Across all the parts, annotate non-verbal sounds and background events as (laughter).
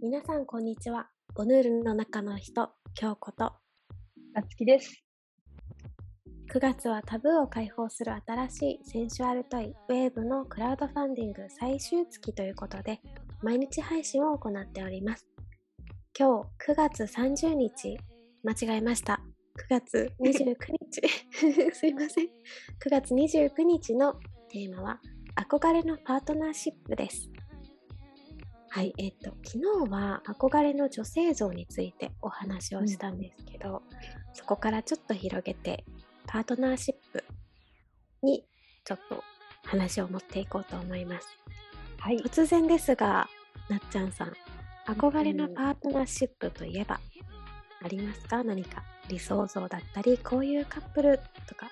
皆さんこんにちは。ボヌールの中の人、京子と。なつきです。9月はタブーを解放する新しいセンシュアルトイ、ウェーブのクラウドファンディング最終月ということで、毎日配信を行っております。今日9月30日、間違えました。9月29日、(laughs) すいません。9月29日のテーマは、憧れのパートナーシップです。はい、えっと、昨日は憧れの女性像についてお話をしたんですけど、そこからちょっと広げて、パートナーシップにちょっと話を持っていこうと思います。はい。突然ですが、なっちゃんさん、憧れのパートナーシップといえば、ありますか？何か理想像だったり、こういうカップルとか、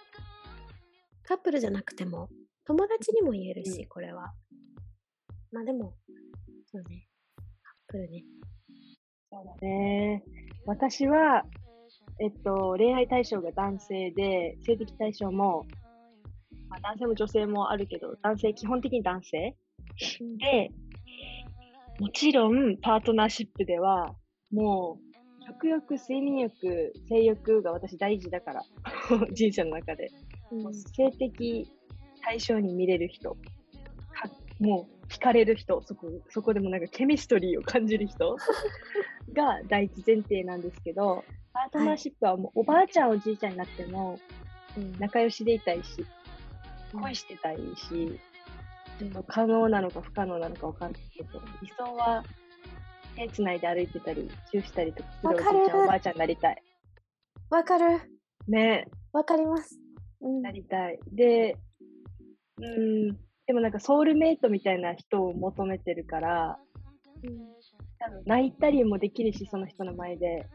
カップルじゃなくても、友達にも言えるし、うんこれは。まあでも、そうね、カップルね。そうだね。私は、えっと、恋愛対象が男性で、性的対象も、まあ、男性も女性もあるけど、男性、基本的に男性。で、もちろん、パートナーシップでは、もう、食欲、睡眠欲、性欲が私大事だから、(laughs) 人生の中で。うん性的対象に見れる人、かもう惹かれる人、そこそこでもなんかケミストリーを感じる人が第一前提なんですけど、パートナーシップはもうおばあちゃんおじいちゃんになってもうん仲良しでいたいし、うん恋してたいし、ちょっと可能なのか不可能なのかわかんないけど、理想は手つないで歩いてたり、チューしたりとかするおじいちゃんおばあちゃんになりたい。わかるねわかります。うんなりたい。で、うん、でもなんかソウルメイトみたいな人を求めてるから、うん多分泣いたりもできるし、その人の前で。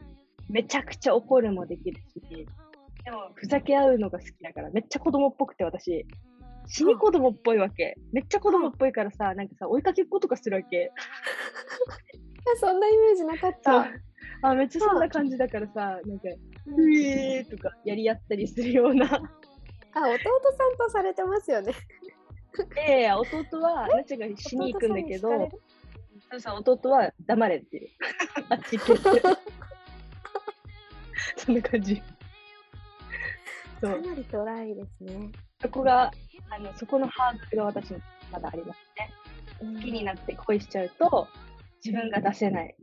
めちゃくちゃ怒るもできるし、でもふざけ合うのが好きだから、めっちゃ子供っぽくて私、死に子供っぽいわけ。めっちゃ子供っぽいからさ、なんかさ、追いかけっことかするわけ。そんなイメージなかった。。あ、めっちゃそんな感じだからさ、なんか、うえーとかやり合ったりするような。あ、弟さんとされてますよね。で、弟は、なっちがしに行くんだけど、そうそう、弟は黙れっていう。あっち行けって。そんな感じ。かなりドライですね。そこが、あの、そこのハードルが私にまだありますね。好きになって恋しちゃうと、自分が出せない。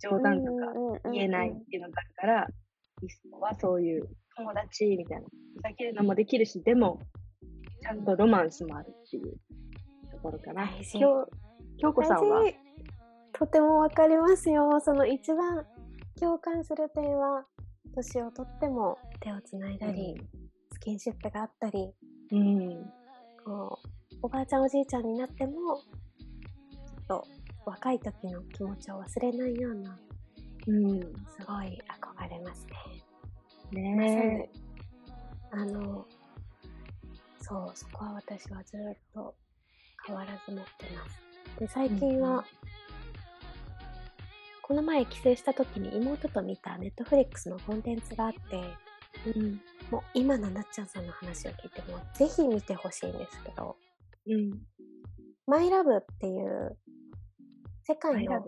冗談とか言えないっていうのがあるから、理想はそういう友達みたいな。ふざけるのもできるし、でも、ちゃんとロマンスもあるっていうところかな。京子さんは？とてもわかりますよ。その一番共感する点は、年をとっても手をつないだり、スキンシップがあったり、うん。こうおばあちゃんおじいちゃんになっても、ちょっと若い時の気持ちを忘れないような、うん。すごい憧れますね。ねあの、そう、そこは私はずっと変わらず持ってます。で、最近は、うんうんこの前帰省した時に妹と見たネットフリックスのコンテンツがあって、うん。もう今のなっちゃんさんの話を聞いても、ぜひ見てほしいんですけど、うん。マイラブっていう世界の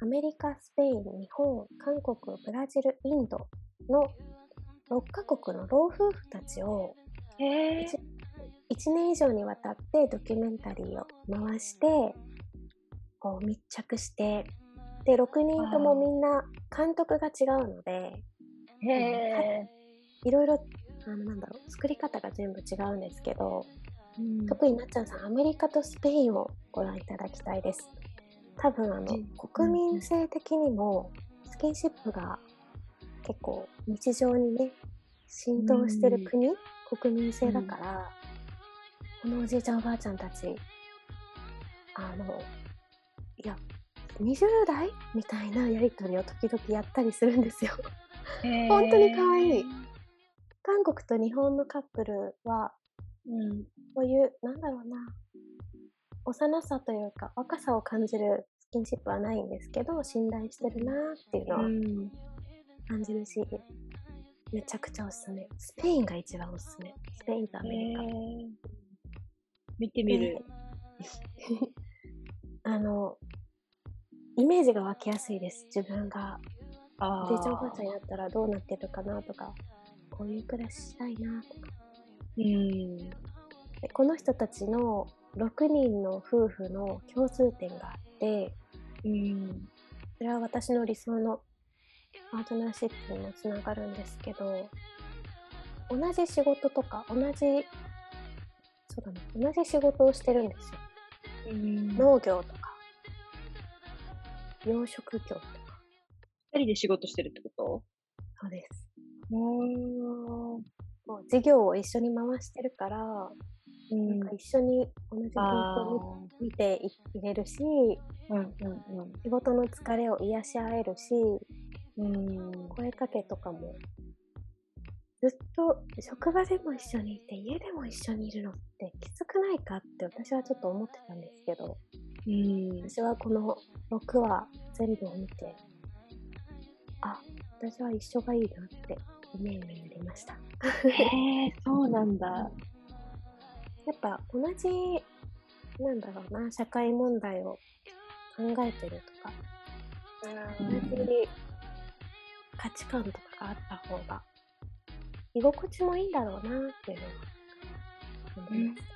アメリカ、スペイン、日本、韓国、ブラジル、インドの6カ国の老夫婦たちをへえ。1年以上にわたってドキュメンタリーを回して、こう密着して、で、6人ともみんな監督が違うので。いろいろ、あの、なんだろう、作り方が全部違うんですけど、うん特になっちゃんさん、アメリカとスペインをご覧いただきたいです。多分、あのじ、国民性的にも、スキンシップが結構日常にね、浸透してる国、国民性だから、このおじいちゃんおばあちゃんたち、あの、いや、20代みたいなやりとりを時々やったりするんですよ。本当に可愛い。韓国と日本のカップルは、うん。こういう、なんだろうな、幼さというか、若さを感じるスキンシップはないんですけど、信頼してるなーっていうのはうん。感じるし、めちゃくちゃおすすめ。スペインが一番おすすめ。スペインとアメリカ。見てみる。(laughs) あの、イメージが湧きやすいです。自分があおじいちゃんおばあちゃんになったらどうなってるかなとか、こういう暮らししたいなとか。うん。でこの人たちの6人の夫婦の共通点があって、うん。それは私の理想のパートナーシップにもつながるんですけど、同じ仕事とか、同じ、そうだね、同じ仕事をしてるんですよ。うん。農業とか、養殖業とか、二人で仕事してるってこそうです。とうん。もう事業を一緒に回してるから、うんなんか一緒に同じ方あ向を見ていれるし、ーうんうん仕事の疲れを癒し合えるし、うん。うん。声かけとかも、ずっと職場でも一緒にいて、家でも一緒にいるのってきつくないかって私はちょっと思ってたんですけど、うん。私はこの6話全部を見て、あ、私は一緒がいいなって思うようになりました。へえ、そうなんだ。(laughs) やっぱ同じ、なんだろうな、社会問題を考えてるとか、同じ価値観とかがあった方が、居心地もいいんだろうなっていうのは感じました。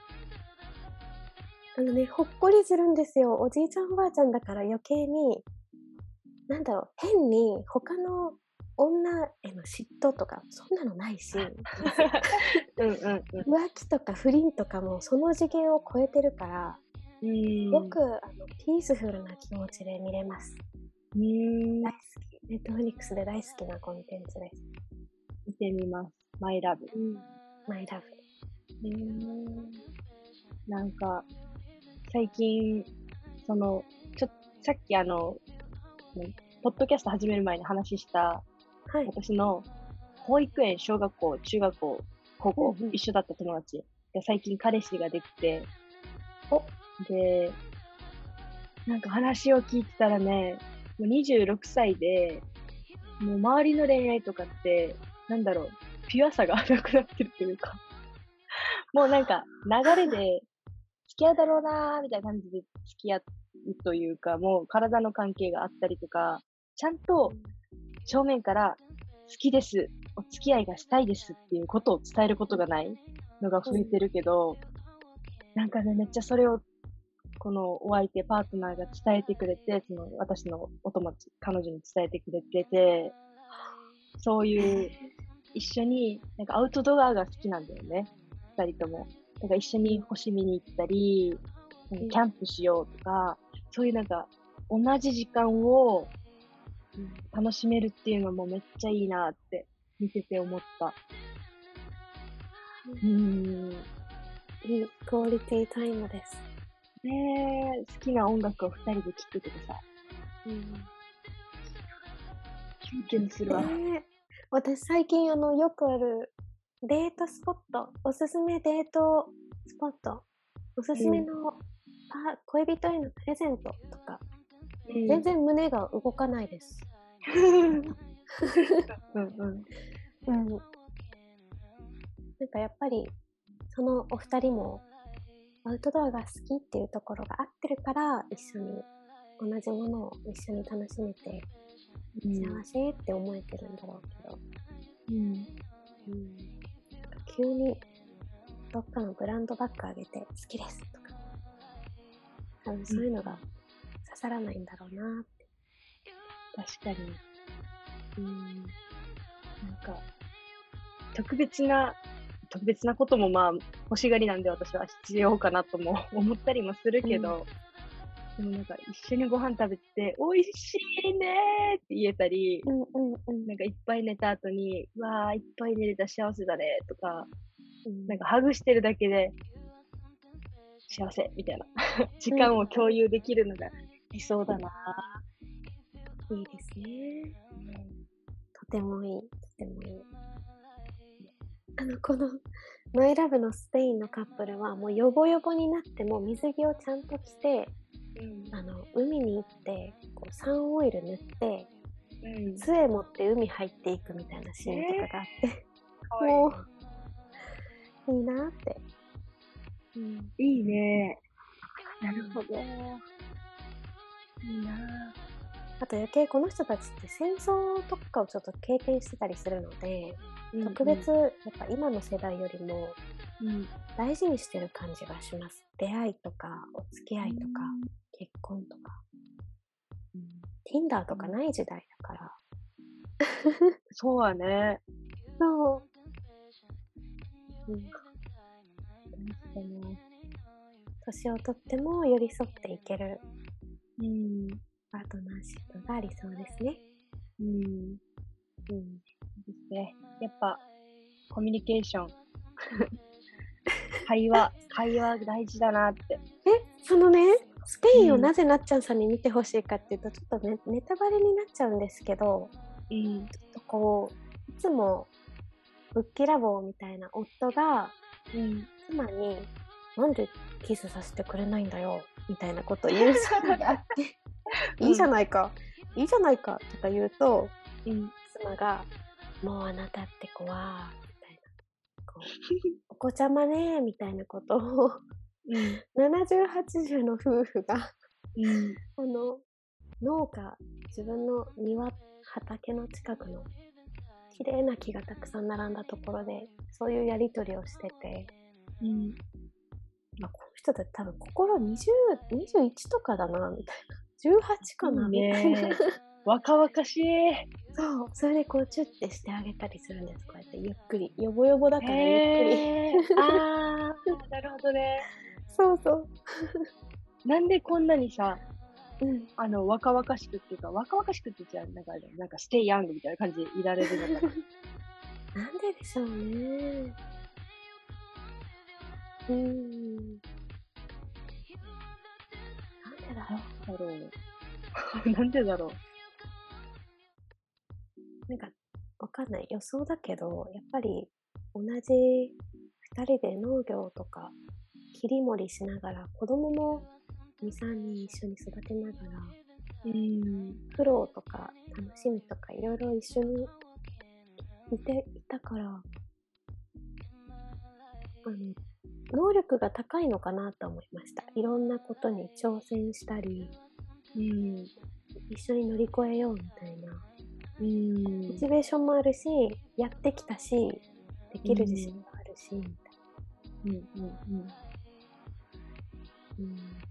あのね、ほっこりするんですよ。おじいちゃんおばあちゃんだから余計に、なんだろう、変に他の女への嫉妬とか、そんなのないし、(laughs) うんうんうん。浮気とか不倫とかもその次元を超えてるから、うんすごくあのピースフルな気持ちで見れます。うん大好き。ネットフリックスで大好きなコンテンツです。見てみます。マイラブ。マイラブ。なんか、最近、その、ちょさっきあの、ねポッドキャスト始める前に話した、はい。私の保育園、小学校、中学校、高校、うんうん。一緒だった友達。が最近彼氏ができて、お。で、なんか話を聞いてたらね、もう26歳で、もう周りの恋愛とかって、なんだろう、ピュアさがなくなってるというか、(laughs) もうなんか流れで、付き合うだろうなーみたいな感じで付き合うというか、もう体の関係があったりとか、ちゃんと正面から好きです、お付き合いがしたいですっていうことを伝えることがないのが増えてるけど、なんかね、めっちゃそれを、このお相手、パートナーが伝えてくれて、その私のお友達、彼女に伝えてくれてて、そういう、一緒に、なんかアウトドアが好きなんだよね、二人とも。だから一緒に星見に行ったり、なんかキャンプしようとか、そういうなんか、同じ時間を楽しめるっていうのもめっちゃいいなって見てて思った。うーん。いいクオリティタイムです。ねえ、好きな音楽を二人で聴くとかさ、キュンキュンするわ。ねえ私最近あのよくあるデートスポット、おすすめデートスポット、おすすめのパ、恋人へのプレゼントとか、全然胸が動かないです。うんうん。うん。なんかやっぱり、そのお二人もアウトドアが好きっていうところが合ってるから、一緒に同じものを一緒に楽しめて、幸せって思えてるんだろうけど、うん。うん、なんか急にどっかのブランドバッグあげて好きですとか、多分そういうのが刺さらないんだろうなって。確かに。うん。なんか、特別な、特別なこともまあ、欲しがりなんで私は必要かなとも思ったりもするけど、でもなんか一緒にご飯食べて、美味しいねーって言えたり、うんうんうん。なんかいっぱい寝た後に、うわー、いっぱい寝れた幸せだねとか、うんなんかハグしてるだけで、幸せみたいな (laughs) 時間を共有できるのが理想だな。いいですね。とてもいい、とてもいい。あの、この、マイラブのスペインのカップルは、もうヨボヨボになっても水着をちゃんと着て、うんあの、海に行って、こう、サンオイル塗って、うん。杖持って海入っていくみたいなシーンとかがあって、かわいいもう、いいなって。うん、いいね。なるほど。いいなあと余計この人たちって戦争とかをちょっと経験してたりするので、特別やっぱ今の世代よりもうん。大事にしてる感じがします。出会いとかお付き合いとか結婚とか。Tinder とかない時代だから。(laughs) そうはね。そう。うん。大事だな年をとっても寄り添っていけるうん。パートナーシップがありそうですね。うん。うん。ですね。やっぱ、コミュニケーション。(laughs) 会話、会話大事だなって。え、そのね、スペインをうんなぜなっちゃんさんに見てほしいかっていうと、ちょっとね、ネタバレになっちゃうんですけど、うん。ちょっとこう、いつもぶっきらぼうみたいな夫がうん。妻に、なんでキスさせてくれないんだよ、みたいなことを言うシーンがあって、(laughs) いいじゃないか、いいじゃないかとか言うと、うん。妻が、もうあなたって子は、みたいな、こう、お子ちゃまね、みたいなことを、うん。70、80の夫婦が、うん。あの、農家、自分の庭、畑の近くの、綺麗な木がたくさん並んだところで、そういうやりとりをしてて、うん。あ、この人って多分心20、21とかだな、みたいな。18かな、みたいなね。若々しい。そう。それでこう、チュッてしてあげたりするんです。こうやってゆっくり。よぼよぼだからゆっくり。へーあー、なるほどね。そうそう。なんでこんなにさ、うん。あの、若々しくっていうか、若々しくってじゃなんかなんかステイヤングみたいな感じでいられるのかな。(laughs) なんででしょうね。うーん。なんでだろう。だろう。なんでだろう。なんか、わかんない。予想だけど、やっぱり同じ二人で農業とか切り盛りしながら、子供も2、3人一緒に育てながら、うん。苦労とか楽しみとかいろいろ一緒にいていたから、あの、能力が高いのかなと思いました。いろんなことに挑戦したり、うん。一緒に乗り越えようみたいな。うんモチベーションもあるし、やってきたし、できる自信もあるし、みたいうん。うん。うん。な。うん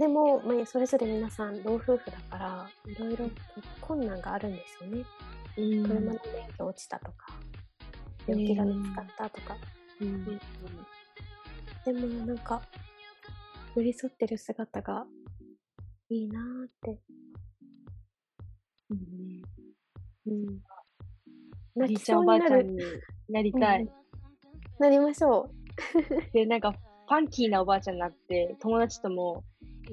でも、まあ、それぞれ皆さん老夫婦だから、いろいろ困難があるんですよね。うん。車の免許落ちたとか、病気が見つかったとか。うん。でもなんか、寄り添ってる姿がいいなーって。うん。うん。おじいちゃんおばあちゃんになりたい。うんなりましょ (laughs) で、なんか、ファンキーなおばあちゃんになって、友達とも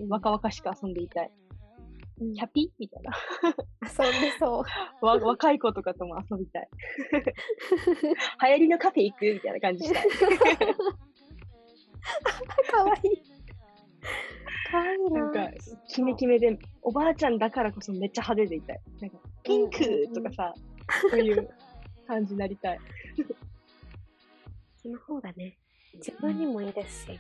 若々しく遊んでいたい。キャピ？みたいな。遊んでそう。(laughs) わ若い子とかとも遊びたい。(laughs) 流行りのカフェ行く？みたいな感じしたい。かわいい。かわいいななんか、キメキメで、おばあちゃんだからこそめっちゃ派手でいたい。なんか、ピンクとかさ、そういう感じになりたい。(laughs) その方がね、自分にもいいですし、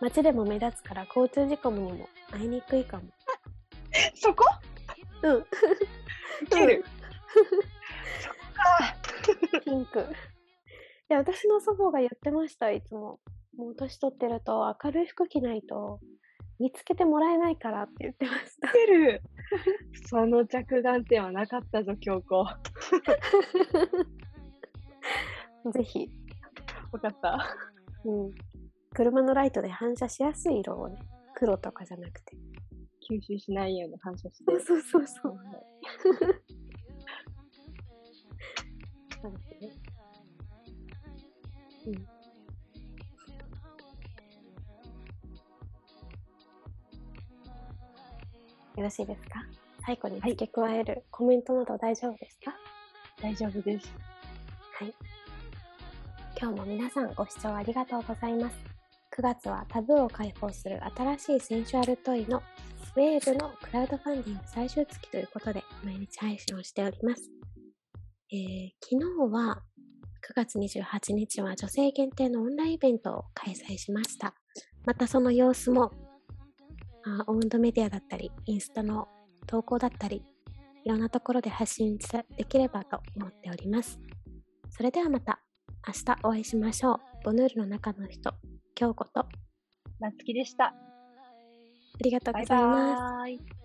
街でも目立つから交通事故にも会いにくいかも。そこ？うん。ウケる？ピンク。いや、私の祖母が言ってました、いつも。もう年取ってると明るい服着ないと見つけてもらえないからって言ってました。ウケる？その着眼点はなかったぞ、京子。わ (laughs) ぜひ、かった。うん。車のライトで反射しやすい色をね、黒とかじゃなくて。吸収しないように反射して。そうそうそうそうですね。うん。よろしいですか？最後に付け加えるコメントなど大丈夫ですか？大丈夫です。はい。今日も皆さんご視聴ありがとうございます。9月はタブーを解放する新しいセンシュアルトイのウェーブのクラウドファンディング最終月ということで毎日配信をしております。えー昨日は9月28日は女性限定のオンラインイベントを開催しました。またその様子もあオウンドメディアだったり、インスタの投稿だったり、いろんなところで発信できればと思っております。それではまた明日お会いしましょう。ボヌールの中の人、京子となつきでした。ありがとうございます。バイバ